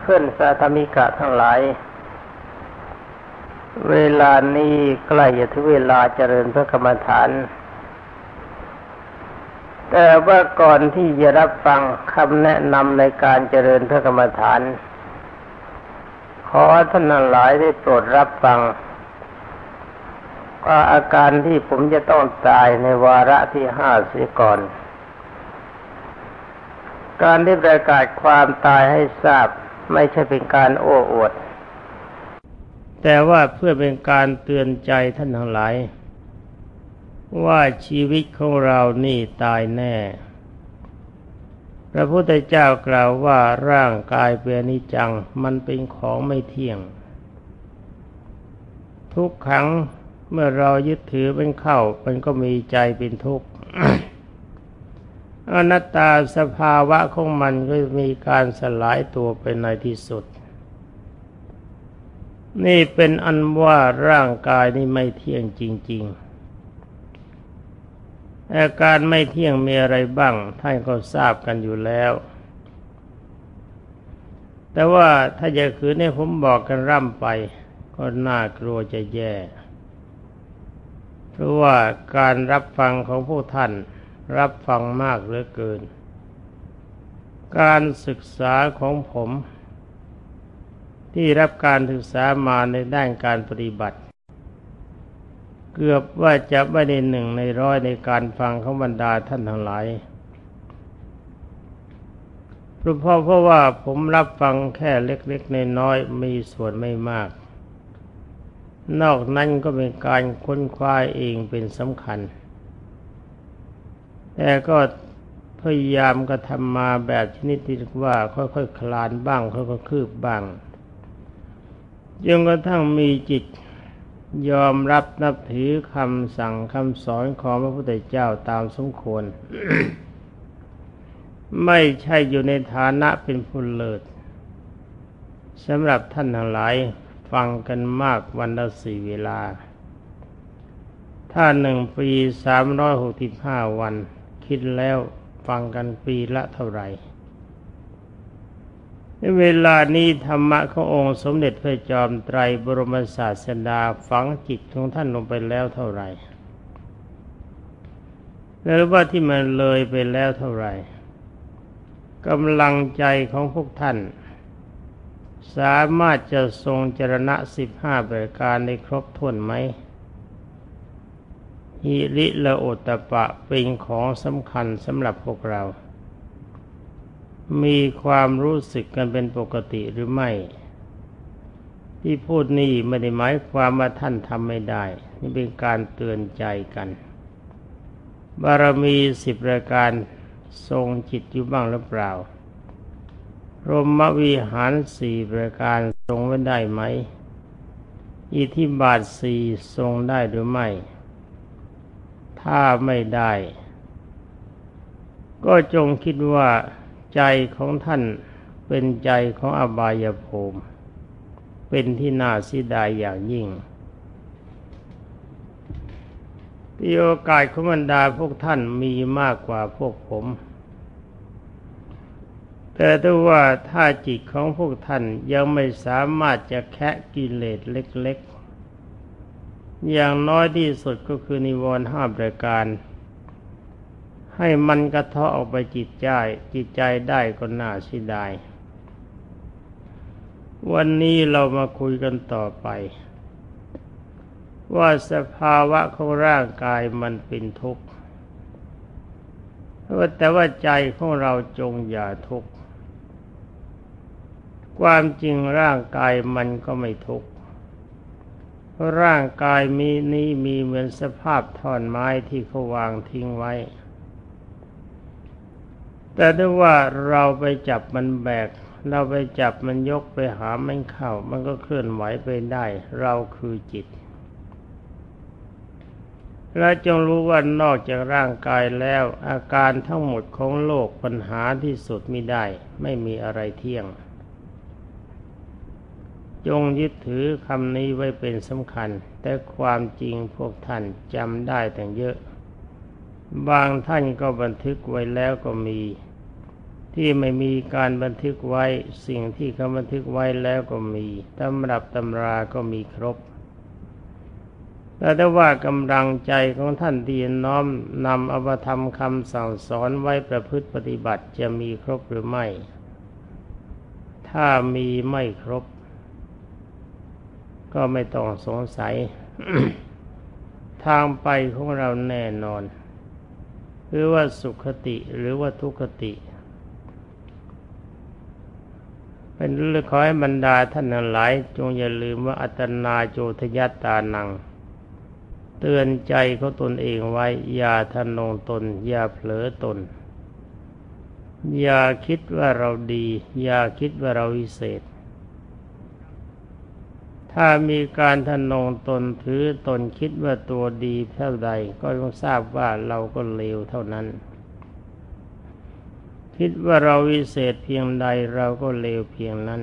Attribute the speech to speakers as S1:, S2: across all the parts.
S1: เพื่อนสาธมิกะทั้งหลาย เวลานี้ใกล้จะถึงเวลาเจริญพระกรรมฐาน แต่ว่าก่อนที่จะรับฟังคำแนะนำในการเจริญพระกรรมฐาน ขอท่านทั้งหลายได้โปรดรับฟังว่าอาการที่ผมจะต้องตายในวาระที่ห้าเสียก่อน การที่ประกาศความตายให้ทราบไม่ใช่เป็นการโอ้อวด แต่ว่าเพื่อเป็นการเตือนใจท่านทั้งหลาย ว่าชีวิตของเรานี่ตายแน่ พระพุทธเจ้ากล่าวว่าร่างกายเป็นนิจังมันเป็นของไม่เที่ยง ทุกครั้งเมื่อเรายึดถือเป็นเข้ามันก็มีใจเป็นทุกข์ อนัตตาสภาวะของมันก็มีการสลายตัวไปในที่สุด นี่เป็นอันว่าร่างกายนี่ไม่เที่ยงจริง ๆ อาการไม่เที่ยงมีอะไรบ้างท่านก็ทราบกันอยู่แล้ว แต่ว่าถ้าจะคืนให้ผมบอกกันร่ำไป ก็น่ากลัวจะแย่ เพราะว่าการรับฟังของผู้ท่าน รับฟังมากเหลือเกิน การศึกษาของผม ที่รับการศึกษามาในด้านการปฏิบัติ เกือบว่าจะไม่ได้หนึ่งในร้อยในการฟังของบรรดาท่านทั้งหลายเพราะเพราะว่าผมรับฟังแค่เล็กๆในน้อยมีส่วนไม่มาก นอกนั้นก็เป็นการค้นคว้าเองเป็นสำคัญ แต่ก็พยายามกระทำมาแบบชนิดที่ว่า ค่อยๆคคลานบ้าง ค่อยๆคืบบ้างจนกระทั่งมีจิตยอมรับนับถือคำสั่งคำสอนของพระพุทธเจ้าตามสมควร ไม่ใช่อยู่ในฐานะเป็นผู้เลิศสำหรับท่านทั้งหลายฟังกันมากวันละสี่เวลา ถ้าหนึ่งปีสามร้อยหกสิบห้าวัน คิดแล้วฟังกันปีละเท่าไหร่ในเวลานี้ธรรมะขององค์สมเด็จพระจอมไตรบรมศาสดาฝังจิตของท่านลงไปแล้วเท่าไหร่หรือว่าที่มันเลยไปแล้วเท่าไหร่กำลังใจของพวกท่าน สามารถจะทรงจรณะสิบห้าประการในครบถ้วนไหม ฮิริละโอตปะเป็นของสำคัญสำหรับพวกเรา มีความรู้สึกกันเป็นปกติหรือไม่ ที่พูดนี่ไม่ได้หมายความว่าท่านทำไม่ได้ นี่เป็นการเตือนใจกัน บารมีสิบรายการทรงจิตอยู่บ้างหรือเปล่า รมวิหารสี่ประการทรงไว้ได้ไหม อิทิบาทสี่ทรงได้หรือไม่ ถ้าไม่ได้ ก็จงคิดว่าใจของท่านเป็นใจของอบายภูมิ เป็นที่น่าสิดายอย่างยิ่งที่โอกาสของบรรดาพวกท่านมีมากกว่าพวกผม แต่ถ้าว่าถ้าจิตของพวกท่านยังไม่สามารถจะแคะกิเลสเล็ก อย่างน้อยที่สุดก็คือนิวรณ์ห้าประการ ให้มันกระเทาะออกไปจิตใจ จิตใจได้ก็น่าเสียดาย วันนี้เรามาคุยกันต่อไป ว่าสภาวะของร่างกายมันเป็นทุกข์แต่ว่าใจของเราจงอย่าทุกข์ความจริงร่างกายมันก็ไม่ทุกข์ ร่างกายมีนี้มีเหมือนสภาพท่อนไม้ที่เขาวางทิ้งไว้ แต่ถ้าว่าเราไปจับมันแบก เราไปจับมันยกไปหามันเข้า มันก็เคลื่อนไหวไปได้ เราคือจิต และจงรู้ว่านอกจากร่างกายแล้วอาการทั้งหมดของโลกปัญหาที่สุดมิได้ ไม่มีอะไรเที่ยง จงยึดถือคำนี้ไว้เป็นสำคัญ แต่ความจริงพวกท่านจำได้แต่เยอะ บางท่านก็บันทึกไว้แล้วก็มี ที่ไม่มีการบันทึกไว้สิ่งที่เขาบันทึกไว้แล้วก็มีตำรับตำราก็มีครบแต่ถ้าว่ากำลังใจของท่านที่น้อมนำอภธรรมคำสั่งสอนไว้ประพฤติปฏิบัติจะมีครบหรือไม่ ถ้ามีไม่ครบ ก็ไม่ต้องสงสัย ทางไปของเราแน่นอน หรือว่าสุขติหรือว่าทุกขติ เป็นเรื่องขอให้บรรดาท่านหลาย จงอย่าลืมว่าอัตนาโจทยัตานัง เตือนใจเขาตนเองไว้ อย่าทนงตน อย่าเผลอตน อย่าคิดว่าเราดี อย่าคิดว่าเราวิเศษ ถ้ามีการทนงตนถือตนคิดว่าตัวดีเท่าใดก็ต้องทราบว่าเราก็เลวเท่านั้น คิดว่าเราวิเศษเพียงใดเราก็เลวเพียงนั้น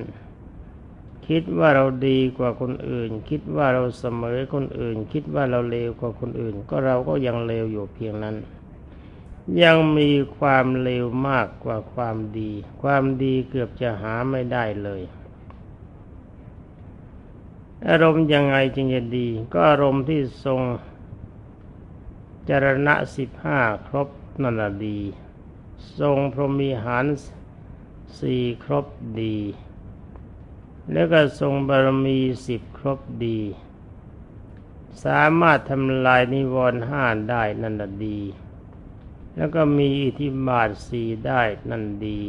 S1: คิดว่าเราดีกว่าคนอื่น คิดว่าเราเสมอคนอื่น คิดว่าเราเลวกว่าคนอื่น ก็เราก็ยังเลวอยู่เพียงนั้น ยังมีความเลวมากกว่าความดี ความดีเกือบจะหาไม่ได้เลย อารมณ์ยังไงจึงจะดี ก็อารมณ์ที่ทรงจรณะสิบห้าครบนั่นแหะดี ทรงพรหมีหารสี่ครบดี แล้วก็ทรงบารมีสิบครบดี สามารถทำลายนิวรณ์ห้าได้นั่นแหะดี แล้วก็มีอิทธิบาทสี่ได้นั่นดี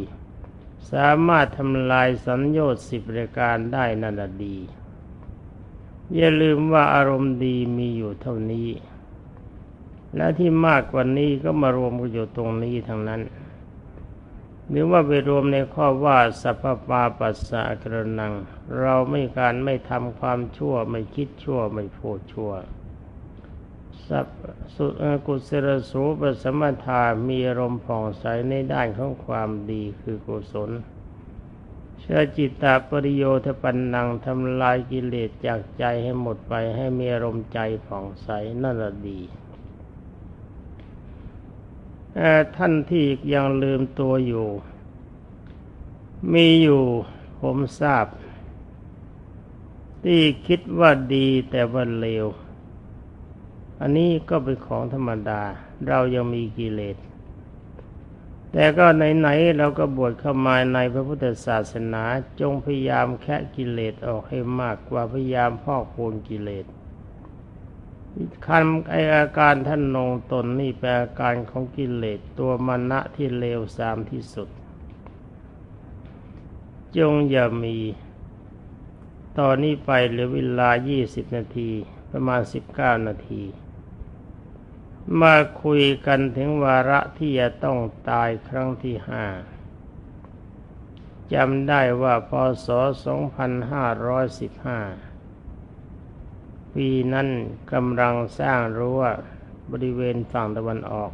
S1: สามารถทำลายสัญญาสิบรายการได้นั่นแหะดี อย่าลืมว่าอารมณ์ดีมีอยู่เท่านี้ และที่มากกว่านี้ก็มารวมกันอยู่ตรงนี้ทั้งนั้นหรือว่าไปรวมในข้อว่าสัพพปาปัสสะกระนัง เราไม่การไม่ทำความชั่วไม่คิดชั่วไม่โพชั่วสัพสุกุศลสูปสมถามีอารมณ์ผ่องใสในด้านของความดีคือกุศล เชื่อจิตตาปริโยทปันนังทำลายกิเลสจากใจให้หมดไปให้มีอารมณ์ใจผ่องใสนั่นละดีท่านที่ยังลืมตัวอยู่ มีอยู่ผมทราบ ที่คิดว่าดีแต่ว่าเลว อันนี้ก็เป็นของธรรมดา เรายังมีกิเลส แต่ก็ไหนๆเราก็บวชเข้ามาในพระพุทธศาสนาจงพยายามแคะกิเลสออกให้มากกว่าพยายามพอกพูนกิเลสคันไออาการท่านนงตนนี่เป็นอาการของกิเลสตัวมณะที่เลวทรามที่สุด จงอย่ามี ตอนนี้ไปเหลือเวลา 20 นาที ประมาณ 19 นาที มาคุยกันถึงวาระที่จะต้องตายครั้งที่ห้าจำได้ว่าพศ 2515 ปีนั้นกำลังสร้างรั้วบริเวณฝั่งตะวันออก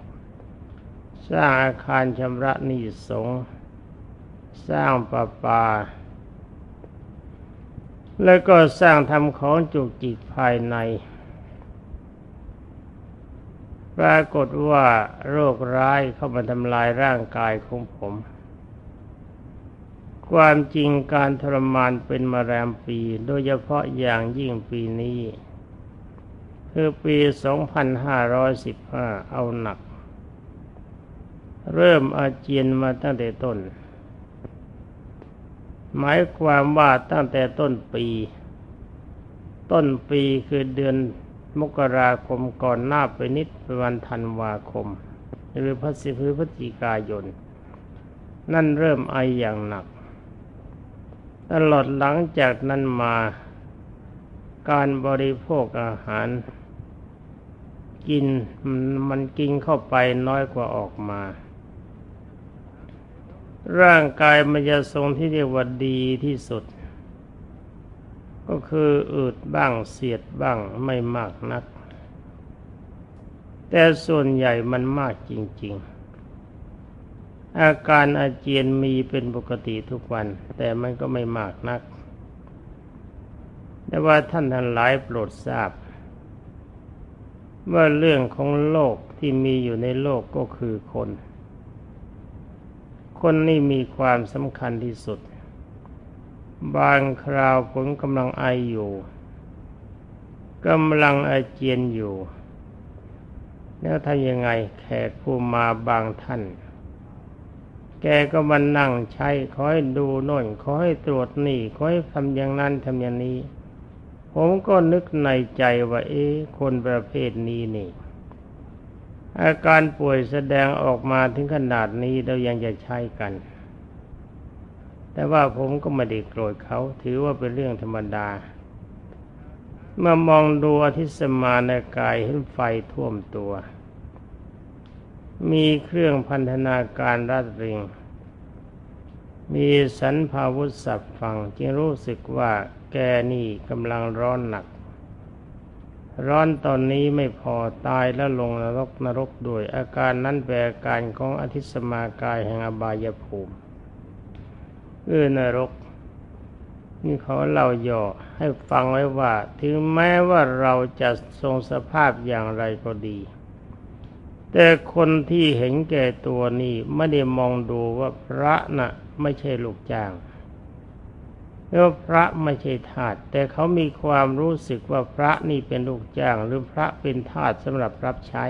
S1: สร้างอาคารชำระนิสงสร้างประปา แล้วก็สร้างทำของจุกจิกภายใน ปรากฏว่าโรคร้ายเข้ามาทำลายร่างกายของผม ความจริงการทรมานเป็นมาแรมปี โดยเฉพาะอย่างยิ่งปีนี้ คือปี 2515 เอาหนัก เริ่มอาเจียนมาตั้งแต่ต้น หมายความว่าตั้งแต่ต้นปี ต้นปีคือเดือน มกราคมก่อนหน้าไปนิดเป็นวันธันวาคมหรือพฤศพฤศจิกายน นั่นเริ่มไออย่างหนัก ตลอดหลังจากนั้นมาการบริโภคอาหาร กินมันกินเข้าไปน้อยกว่าออกมา ร่างกายมันจะทรงที่เรียกว่าดีที่สุด ก็คืออืดบ้างเสียดบ้างไม่มากนัก แต่ส่วนใหญ่มันมากจริง ๆ อาการอาเจียนมีเป็นปกติทุกวัน แต่มันก็ไม่มากนัก แต่ว่าท่านทั้งหลายโปรดทราบ ว่าเรื่องของโลกที่มีอยู่ในโลกก็คือคนคคนนี่มีความสำคัญที่สุด บางคราวผมกำลังไออยู่กำลังอาเจียนอยู่ แล้วทำยังไงแขกผู้มาบางท่าน แกก็มานั่งใช้คอยดูโน่นคอยตรวจนี่คอยทำอย่างนั้นทำอย่างนี้ ผมก็นึกในใจว่า เอ๊ะคนประเภทนี้นี่ อาการป่วยแสดงออกมาถึงขนาดนี้เรายังจะใช้กัน แต่ว่าผมก็ไม่ได้โกรธเขาถือว่าเป็นเรื่องธรรมดา เมื่อมองดูอธิสมาในกายเห็นไฟท่วมตัว มีเครื่องพันธนาการรัดริง มีสันพาวุธสับฟังจึงรู้สึกว่าแกนี่กำลังร้อนหนัก ร้อนตอนนี้ไม่พอตายแล้วลงนรกนรกด้วยอาการนั้นแปลการของอธิสมากายแห่งอบายภูมิ เอื้อนรก นี่เขาเล่าย่อให้ฟังไว้ว่า ถึงแม้ว่าเราจะทรงสภาพอย่างไรก็ดี แต่คนที่เห็นแก่ตัวนี่ไม่ได้มองดูว่าพระนะ่ะไม่ใช่ลูกจ้างเพราพระไม่ใช่ทาสแต่เขามีความรู้สึกว่าพระนี่เป็นลูกจ้าง หรือพระเป็นทาสสำหรับรับใช้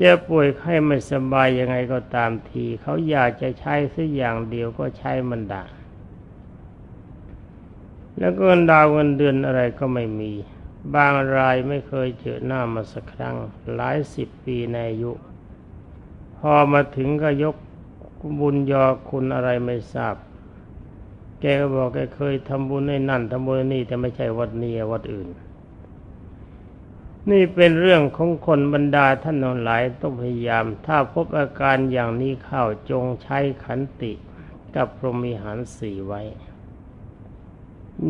S1: จะป่วยไข้ไม่สบายยังไงก็ตามที เขาอยากจะใช้สักอย่างเดียวก็ใช้มันได้แล้วก็ดาวเงินเดือนอะไรก็ไม่มี บางรายไม่เคยเจอหน้ามาสักครั้ง หลายสิบปีในอายุ พอมาถึงก็ยกบุญยอคุณอะไรไม่ทราบ แกก็บอกแกเคยทำบุญในนั่นทำบุญนี่แต่ไม่ใช่วัดนี้วัดอื่น นี่เป็นเรื่องของคนบรรดาท่านนอนหลายต้องพยายาม ถ้าพบอาการอย่างนี้เข้าจงใช้ขันติกับพรหมิหารสี่ไว้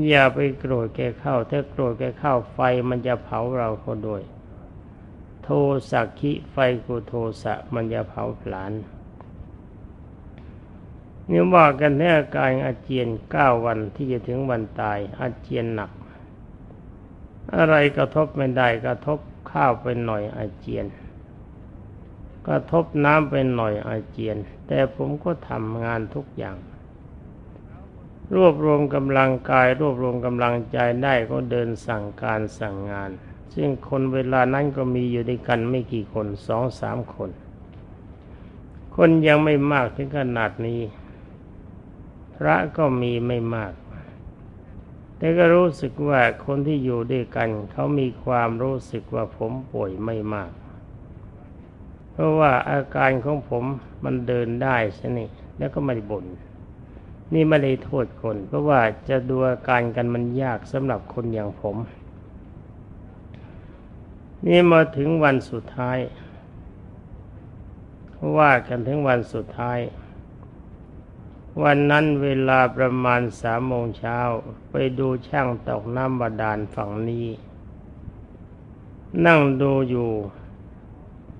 S1: อย่าไปโกรธแกเข้า ถ้าโกรธแกเข้าไฟมันจะเผาเราเขาด้วย โทสักขิไฟกุโทสะมันจะเผาผลาญนี่ว่ากันในอาการอาเจียนเก้าวันที่จะถึงวันตายอาเจียนหนัก อะไรกระทบไม่ได้กระทบข้าวไปหน่อยอาเจียน กระทบน้ำไปหน่อยอาเจียน แต่ผมก็ทำงานทุกอย่าง รวบรวมกำลังกาย รวบรวมกำลังใจได้ก็เดินสั่งการสั่งงาน ซึ่งคนเวลานั้นก็มีอยู่ด้วยกันไม่กี่คนสองสามคน คนยังไม่มากถึงขนาดนี้ พระก็มีไม่มาก แต่ก็รู้สึกว่าคนที่อยู่ด้วยกัน เขามีความรู้สึกว่าผมป่วยไม่มาก เพราะว่าอาการของผมมันเดินได้ใช่ไหมแล้วก็ไม่บ่นนี่ไม่ได้โทษคน เพราะว่าจะดูอาการกันมันยากสำหรับคนอย่างผม นี่มาถึงวันสุดท้ายว่ากันถึงวันสุดท้าย วันนั้นเวลาประมาณสามโมงเช้าไปดูช่างตกน้ำบาดาลฝั่งนี้ นั่งดูอยู่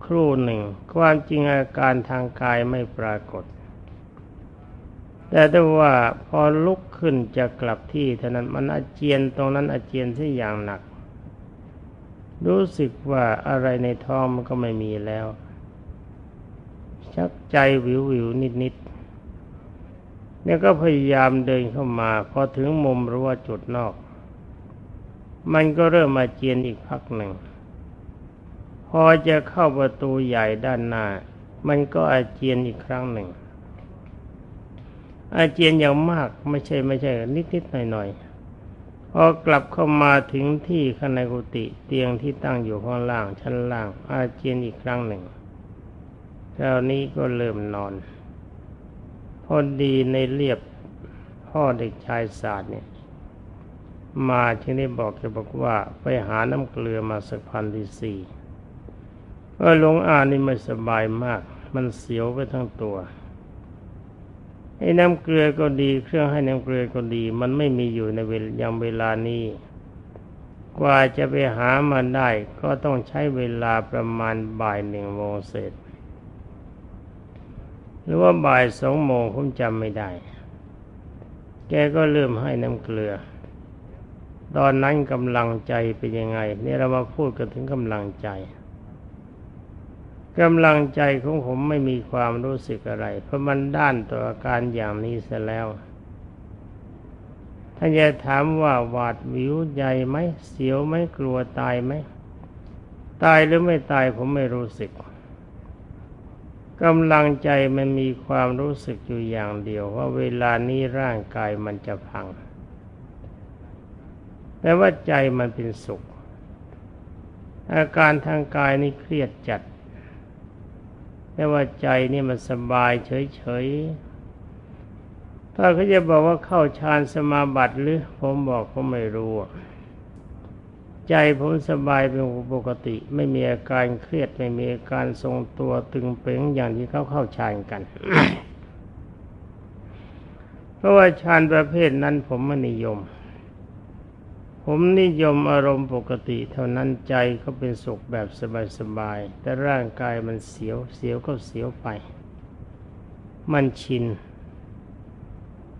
S1: ครู่หนึ่ง ความจริงอาการทางกายไม่ปรากฏ แต่ถ้ว่าพอลุกขึ้นจะกลับที่เท่านั้นมันอาเจียนตรงนั้นอาเจียนที่อย่างหนัก รู้สึกว่าอะไรในท้องมันก็ไม่มีแล้ว ชักใจวิววิวนิดนิด เนี่ยก็พยายามเดินเข้ามา พอถึงมุมรั้วจุดนอก มันก็เริ่มมาเจียนอีกพักหนึ่ง พอจะเข้าประตูใหญ่ด้านหน้า มันก็อาเจียนอีกครั้งหนึ่ง อาเจียนอย่างมากไม่ใช่ไม่ใช่ นิดๆหน่อยๆพอกลับเข้ามาถึงที่ข้างในกุฏิเตียงที่ตั้งอยู่ข้างล่างชั้นล่าง อาเจียนอีกครั้งหนึ่งคราวนี้ก็เริ่มนอน พอดีในเรียบพ่อเด็กชายศาสตร์เนี่ยมาที่นี่บอกจะบอกว่าไปหาน้ำเกลือมาสักพันที่สี่ก็หลงอ่านนี่ไม่สบายมาก มันเสียวไปทั้งตัวให้น้ำเกลือก็ดี เครื่องให้น้ำเกลือก็ดี มันไม่มีอยู่ในเวลยังเวลานี้ กว่าจะไปหามาได้ ก็ต้องใช้เวลาประมาณบ่ายหนึ่งโมงเศษ หรือว่าบ่ายสองโมงผมจำไม่ได้ แกก็เริ่มให้น้ำเกลือ ตอนนั้นกำลังใจเป็นยังไงนี่เรามาพูดกันถึงกำลังใจกำลังใจของผมไม่มีความรู้สึกอะไร เพราะมันด้านต่ออาการอย่างนี้เสียแล้วท่านจะถามว่าหวาดวิวใหญ่ไหมเสียวไหมกลัวตายไหม ตายหรือไม่ตายผมไม่รู้สึก กำลังใจมันมีความรู้สึกอยู่อย่างเดียวว่าเวลานี้ร่างกายมันจะพัง แต่ว่าใจมันเป็นสุข อาการทางกายนี่เครียดจัด แต่ว่าใจนี่มันสบายเฉยๆ ถ้าเขาจะบอกว่าเข้าฌานสมาบัติหรือผมบอกเขาไม่รู้ ใจผมสบายเป็นปกติ ไม่มีอาการเครียดไม่มีอาการทรงตัวตึงเป่งอย่างที่เขาเข้าฌานกัน เพราะว่าฌานประเภทนั้นผมไม่นิยม ผมนิยมอารมณ์ปกติ เท่านั้นใจก็เป็นสุขแบบสบายๆแต่ร่างกายมันเสียวเสียวก็เสียวไป มันชิน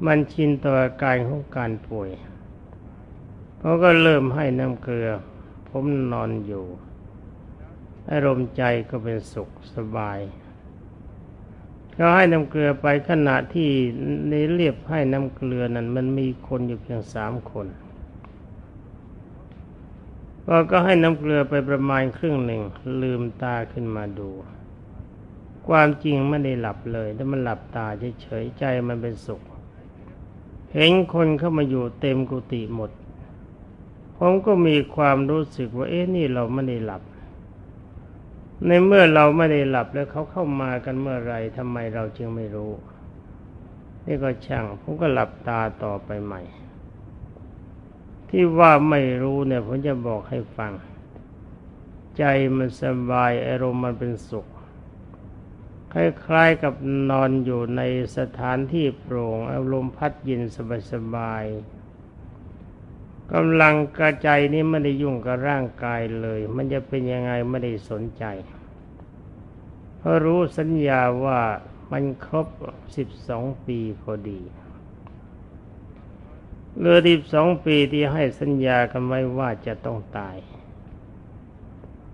S1: มันชินต่ออาการของการป่วย เขาก็เริ่มให้น้ำเกลือ ผมนอนอยู่อารมณ์ใจก็เป็นสุขสบายเขาให้น้ำเกลือไปขณะที่ในเรียบให้น้ำเกลือนั้น มันมีคนอยู่เพียงสามคนพอก็ให้น้ำเกลือไปประมาณครึ่งหนึ่ง ลืมตาขึ้นมาดู ความจริงไม่ได้หลับเลยแต่มันหลับตาเฉยๆใจมันเป็นสุข เห็นคนเข้ามาอยู่เต็มกุฏิหมด ผมก็มีความรู้สึกว่า เอ๊ะนี่เราไม่ได้หลับ ในเมื่อเราไม่ได้หลับแล้วเขาเข้ามากันเมื่อไรทำไมเราจึงไม่รู้ นี่ก็ช่างผมก็หลับตาต่อไปใหม่ ที่ว่าไม่รู้เนี่ย ผมจะบอกให้ฟัง ใจมันสบายอารมณ์มันเป็นสุขคล้ายๆกับนอนอยู่ในสถานที่โปร่งอารมณ์พัดเย็นสบายๆ กำลังกระใจนี้ไม่ได้ยุ่งกับร่างกายเลย มันจะเป็นยังไงไม่ได้สนใจเพราะรู้สัญญาว่ามันครบสิบสองปีพอดีเรือสิบสองปีที่ให้สัญญากันไว้ว่าจะต้องตาย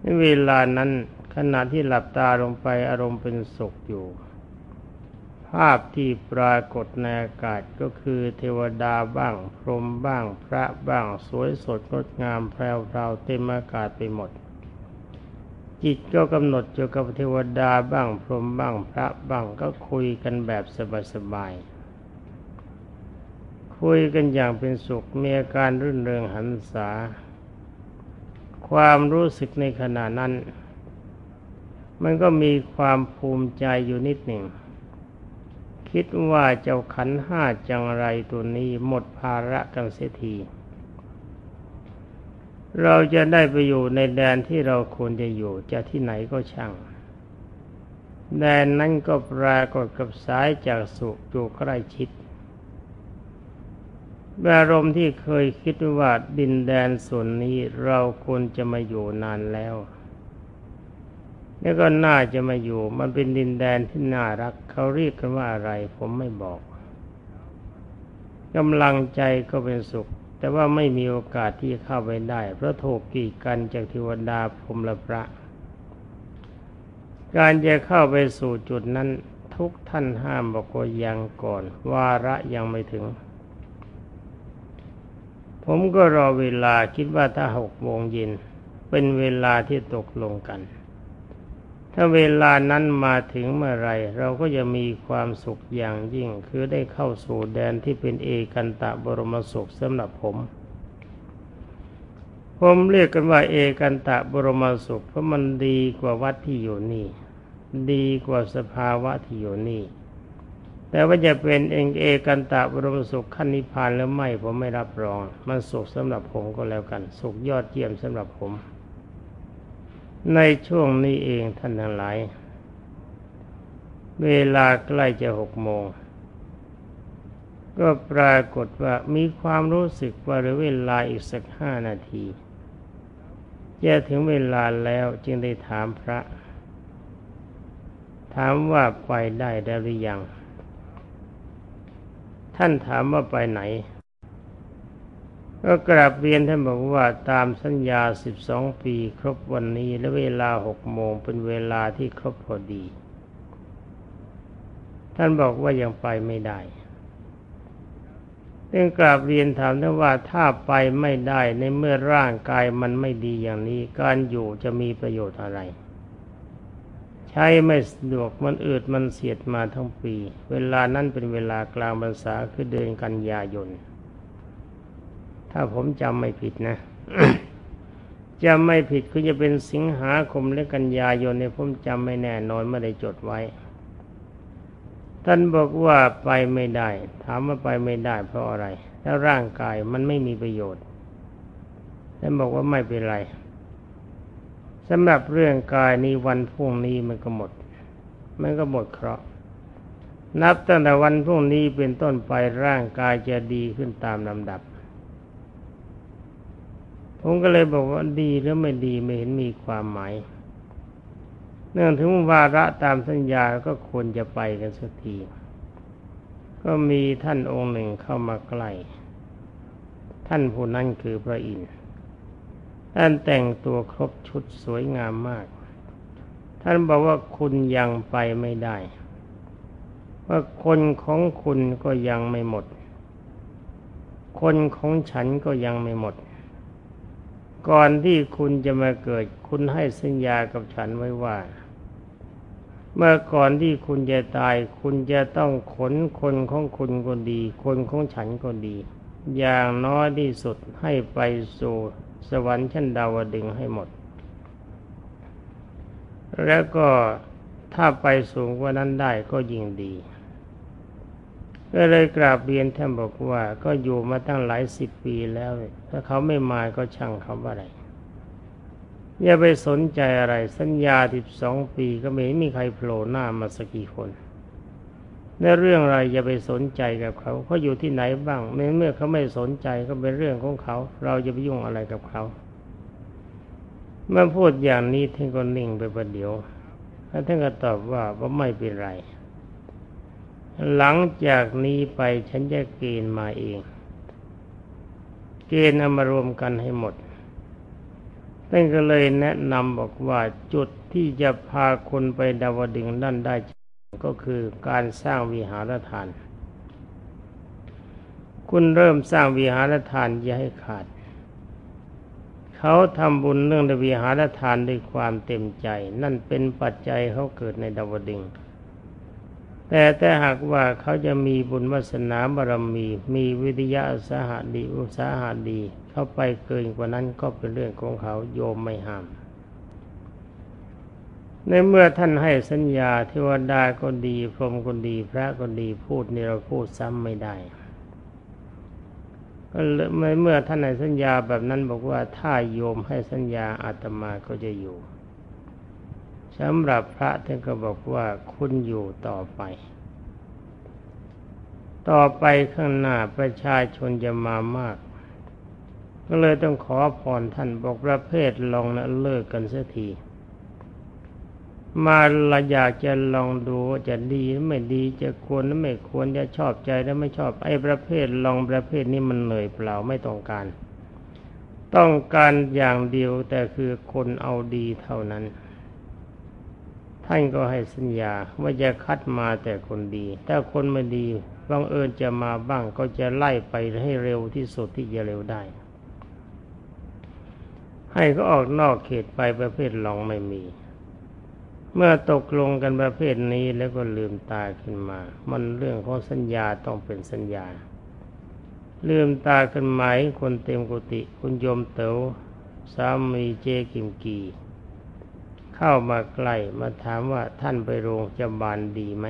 S1: ในเวลานั้นขณะที่หลับตาลงไปอารมณ์เป็นสุขอยู่ ภาพที่ปรากฏในอากาศก็คือเทวดาบ้าง พรหมบ้าง พระบ้าง สวยสดงดงามแพรวพราวเต็มอากาศไปหมด จิตก็กำหนดอยู่กับเทวดาบ้าง พรหมบ้าง พระบ้างก็คุยกันแบบสบายๆคุยกันอย่างเป็นสุขมีอาการรื่นเริงหันษา ความรู้สึกในขณะนั้น มันก็มีความภูมิใจอยู่นิดหนึ่ง คิดว่าเจ้าขันห้าจังไรตัวนี้หมดภาระกันเสียที เราจะได้ไปอยู่ในแดนที่เราควรจะอยู่จะที่ไหนก็ช่าง แดนนั้นก็ปรากฏกับสายจากสุอยู่ใกล้ชิดอารมณ์ที่เคยคิดว่าดินแดนส่วนนี้เราควรจะมาอยู่นานแล้ว แล้วก็น่าจะมาอยู่ มันเป็นดินแดนที่น่ารัก เขาเรียกกันว่าอะไร ผมไม่บอกกำลังใจก็เป็นสุข แต่ว่าไม่มีโอกาสที่เข้าไปได้ เพราะถูกกีดกันจากเทวดาพรมละพระ การจะเข้าไปสู่จุดนั้น ทุกท่านห้ามบอกว่ายังก่อน วาระยังไม่ถึง ผมก็รอเวลาคิดว่าถ้าหกโมงเย็นเป็นเวลาที่ตกลงกัน ถ้าเวลานั้นมาถึงเมื่อไรเราก็จะมีความสุขอย่างยิ่ง คือได้เข้าสู่แดนที่เป็นเอกันตะบรมสุขสำหรับผม ผมเรียกกันว่าเอกันตะบรมสุข เพราะมันดีกว่าวัดที่อยู่นี่ ดีกว่าสภาวะที่อยู่นี่ แต่ว่าจะเป็นเองเอกันตะบรมสุขขั้นนิพพานหรือไม่ผมไม่รับรอง มันสุขสำหรับผมก็แล้วกัน สุขยอดเยี่ยมสำหรับผม ในช่วงนี้เองท่านทั้งหลาย เวลาใกล้จะหกโมง ก็ปรากฏว่ามีความรู้สึกว่าเหลือเวลาอีกสักห้านาทีจะถึงเวลาแล้วจึงได้ถามพระ ถามว่าไปได้แล้วหรือยัง ท่านถามว่าไปไหน ก็กราบเรียนท่านบอกว่าตามสัญญาสิบสองปีครบวันนี้และเวลาหกโมงเป็นเวลาที่ครบพอดี ท่านบอกว่ายังไปไม่ได้เรื่องกราบเรียนถามท่านว่าถ้าไปไม่ได้ในเมื่อร่างกายมันไม่ดีอย่างนี้ การอยู่จะมีประโยชน์อะไร ใช้ไม่สะดวกมันอืดมันเสียดมาทั้งปี เวลานั้นเป็นเวลากลางพรรษาคือเดือนกันยายน ถ้าผมจำไม่ผิดนะจะไม่ผิดคือจะเป็นสิงหาคมและกันยายนเนี่ยผมจำไม่แน่นอนไม่ได้จดไว้ ท่านบอกว่าไปไม่ได้ ถามว่าไปไม่ได้ เพราะอะไรถ้าร่างกายมันไม่มีประโยชน์ท่านบอกว่าไม่เป็นไรสำหรับเรื่องกายนี้วันพรุ่งนี้มันก็หมด มันก็หมดเคราะห์นับตั้งแต่วันพรุ่งนี้เป็นต้นไปร่างกายจะดีขึ้นตามลำดับ ผมก็เลยบอกว่าดีหรือไม่ดีไม่เห็นมีความหมายเนื่องถึงวาระตามสัญญาก็ควรจะไปกันสักที ก็มีท่านองค์หนึ่งเข้ามาใกล้ ท่านผู้นั้นคือพระอินทร์ท่านแต่งตัวครบชุดสวยงามมาก ท่านบอกว่าคุณยังไปไม่ได้ ว่าคนของคุณก็ยังไม่หมด คนของฉันก็ยังไม่หมด ก่อนที่คุณจะมาเกิด คุณให้สัญญากับฉันไว้ว่า เมื่อก่อนที่คุณจะตาย คุณจะต้องขนคนของคุณก็ดี คนของฉันก็ดี อย่างน้อยที่สุดให้ไปสู่สวรรค์ชั้นดาวดึงให้หมด แล้วก็ถ้าไปสูงกว่านั้นได้ก็ยิ่งดี ก็เลยกราบเรียนท่านบอกว่า ก็อยู่มาตั้งหลายสิบปีแล้ว ถ้าเขาไม่มาก็ช่างเขาอะไร อย่าไปสนใจอะไร สัญญาสิบสองปีก็ไม่มีใครโผล่หน้ามาสักกี่คนในเรื่องอะไรอย่าไปสนใจกับเขาเขาอยู่ที่ไหนบ้างเมื่อเขาไม่สนใจก็เป็นเรื่องของเขา เราจะไปยุ่งอะไรกับเขาเมื่อพูดอย่างนี้ท่านก็นิ่งไปประเดี๋ยวแล้วท่านก็ตอบว่าว่าไม่เป็นไร หลังจากนี้ไปฉันจะเกณฑ์มาเอง เกณฑ์เอามารวมกันให้หมดท่านก็เลยแนะนำบอกว่าจุดที่จะพาคนไปดาวดึงนั่นได้ก็คือการสร้างวิหารทาน คุณเริ่มสร้างวิหารทานอย่าให้ขาด เขาทำบุญเรื่องวิหารทานด้วยความเต็มใจ นั่นเป็นปัจจัยเขาเกิดในดาวดึง แต่แต่หากว่าเขาจะมีบุญวาสนาบารมี มีวิทยาสาหดีอุตสาหดี เข้าไปเกินกว่านั้นก็เป็นเรื่องของเขาโยมไม่ห้าม ในเมื่อท่านให้สัญญาเทวดาก็ดี พรหมก็ดี พระก็ดีพูดนี่เราพูดซ้ำไม่ได้ก็เมื่อท่านให้สัญญาแบบนั้นบอกว่าถ้าโยมให้สัญญาอาตมาก็จะอยู่ สำหรับพระท่านก็บอกว่าคุณอยู่ต่อไป ต่อไปข้างหน้าประชาชนจะมามาก ก็เลยต้องขอพรท่านบอกประเภทลองนะเลิกกันเสียที มาเราอยากจะลองดูจะดีหรือไม่ดีจะควรหรือไม่ควรจะชอบใจหรือไม่ชอบไอ้ประเภทลองประเภทนี้มันเหนื่อยเปล่าไม่ต้องการ ต้องการอย่างเดียวแต่คือคนเอาดีเท่านั้น ท่านก็ให้สัญญาว่าจะคัดมาแต่คนดี ถ้าคนไม่ดีบังเอิญจะมาบ้างก็จะไล่ไปให้เร็วที่สุดที่จะเร็วได้ ให้เขาออกนอกเขตไปประเภทลองไม่มี เมื่อตกลงกันประเภทนี้แล้วก็ลืมตาขึ้นมา มันเรื่องของสัญญาต้องเป็นสัญญา ลืมตาขึ้นไหมคนเต็มกุฏิคุณโยมเต๋อสามีเจกิมกี เข้ามาใกล้มาถามว่าท่านไปโรงจะบาลดีไหม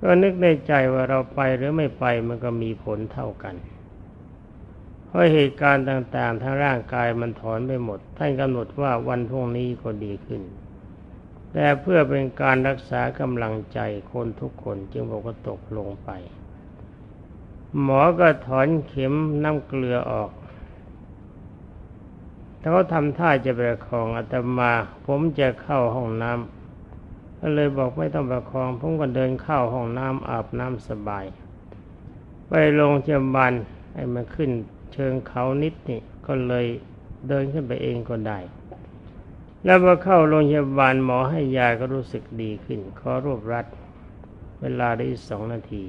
S1: ก็นึกในใจว่าเราไปหรือไม่ไปมันก็มีผลเท่ากัน เพราะเหตุการณ์ต่างๆทางร่างกายมันถอนไปหมด ท่านกำหนดว่าวันพรุ่งนี้ก็ดีขึ้น แต่เพื่อเป็นการรักษากำลังใจคนทุกคนจึงบอกว่าตกลงไป หมอก็ถอนเข็มน้ำเกลือออก เขาทำท่าจะประคองอาตมา ผมจะเข้าห้องน้ำก็เลยบอกไม่ต้องประคอง ผมก็เดินเข้าห้องน้ำอาบน้ำสบาย ไปโรงพยาบาลให้มันขึ้นเชิงเขานิดนี่ก็เลยเดินขึ้นไปเองก็ได้ แล้วพอเข้าโรงพยาบาลหมอให้ยาก็รู้สึกดีขึ้น ขอรวบรัด เวลาได้สองนาที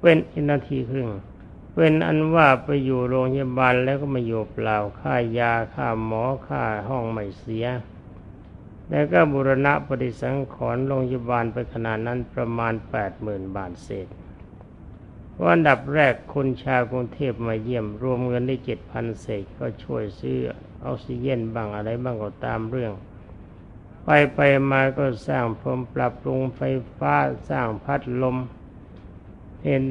S1: เป็นอีกนาทีครึ่ง เป็นอันว่าไปอยู่โรงพยาบาลแล้วก็มาอยู่เปล่าค่ายาค่าหมอค่าห้องไม่เสีย แล้วก็บุรณะปฏิสังขรณ์โรงพยาบาลไปขนาดนั้นประมาณแปดหมื่นบาทเศษวันดับแรกคนชาวกรุงเทพมาเยี่ยม รวมเงินได้เจ็ดพันเศษก็ช่วยซื้อออกซิเจนบ้างอะไรบ้างก็ตามเรื่อง ไปไปมาก็สร้างพรมปรับปรุงไฟฟ้าสร้างพัดลม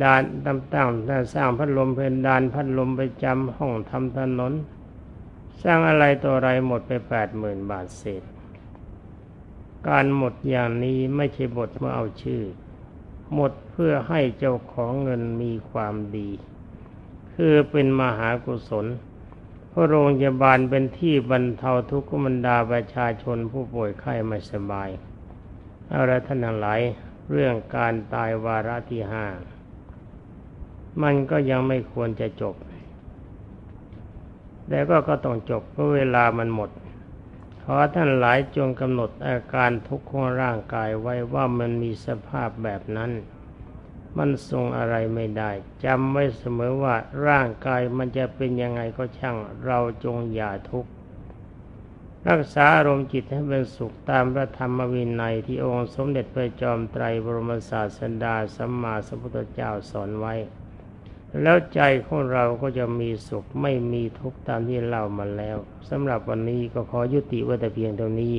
S1: ดานต่างๆสร้างพัดลมเพดานพัดลมไปจำห้องทำถนน สร้างอะไรตัวอะไรหมดไปแปดหมื่นบาทเศษ การหมดอย่างนี้ไม่ใช่บทเมื่อเอาชื่อ หมดเพื่อให้เจ้าของเงินมีความดี คือเป็นมหากุศลพระโรงพยาบาลเป็นที่บรรเทาทุกข์บรรดาประชาชนผู้ป่วยไข้ไม่สบาย เอาละท่านทั้งหลายเรื่องการตายวาระที่ห้า มันก็ยังไม่ควรจะจบแต่ก็ก็ต้องจบเพราะเวลามันหมด ขอท่านหลายจงกำหนดอาการทุกข์ของร่างกายไว้ว่ามันมีสภาพแบบนั้น มันทรงอะไรไม่ได้จำไว้เสมอว่าร่างกายมันจะเป็นยังไงก็ช่าง เราจงอย่าทุกข์รักษาอารมณ์จิตให้เป็นสุขตามพระธรรมวินัยที่องค์สมเด็จพระจอมไตรบรมศาสดาสัมมาสัมพุทธเจ้าสอนไว้ แล้วใจของเราก็จะมีสุขไม่มีทุกข์ตามที่เล่ามาแล้วสำหรับวันนี้ก็ขอยุติไว้แต่เพียงเท่านี้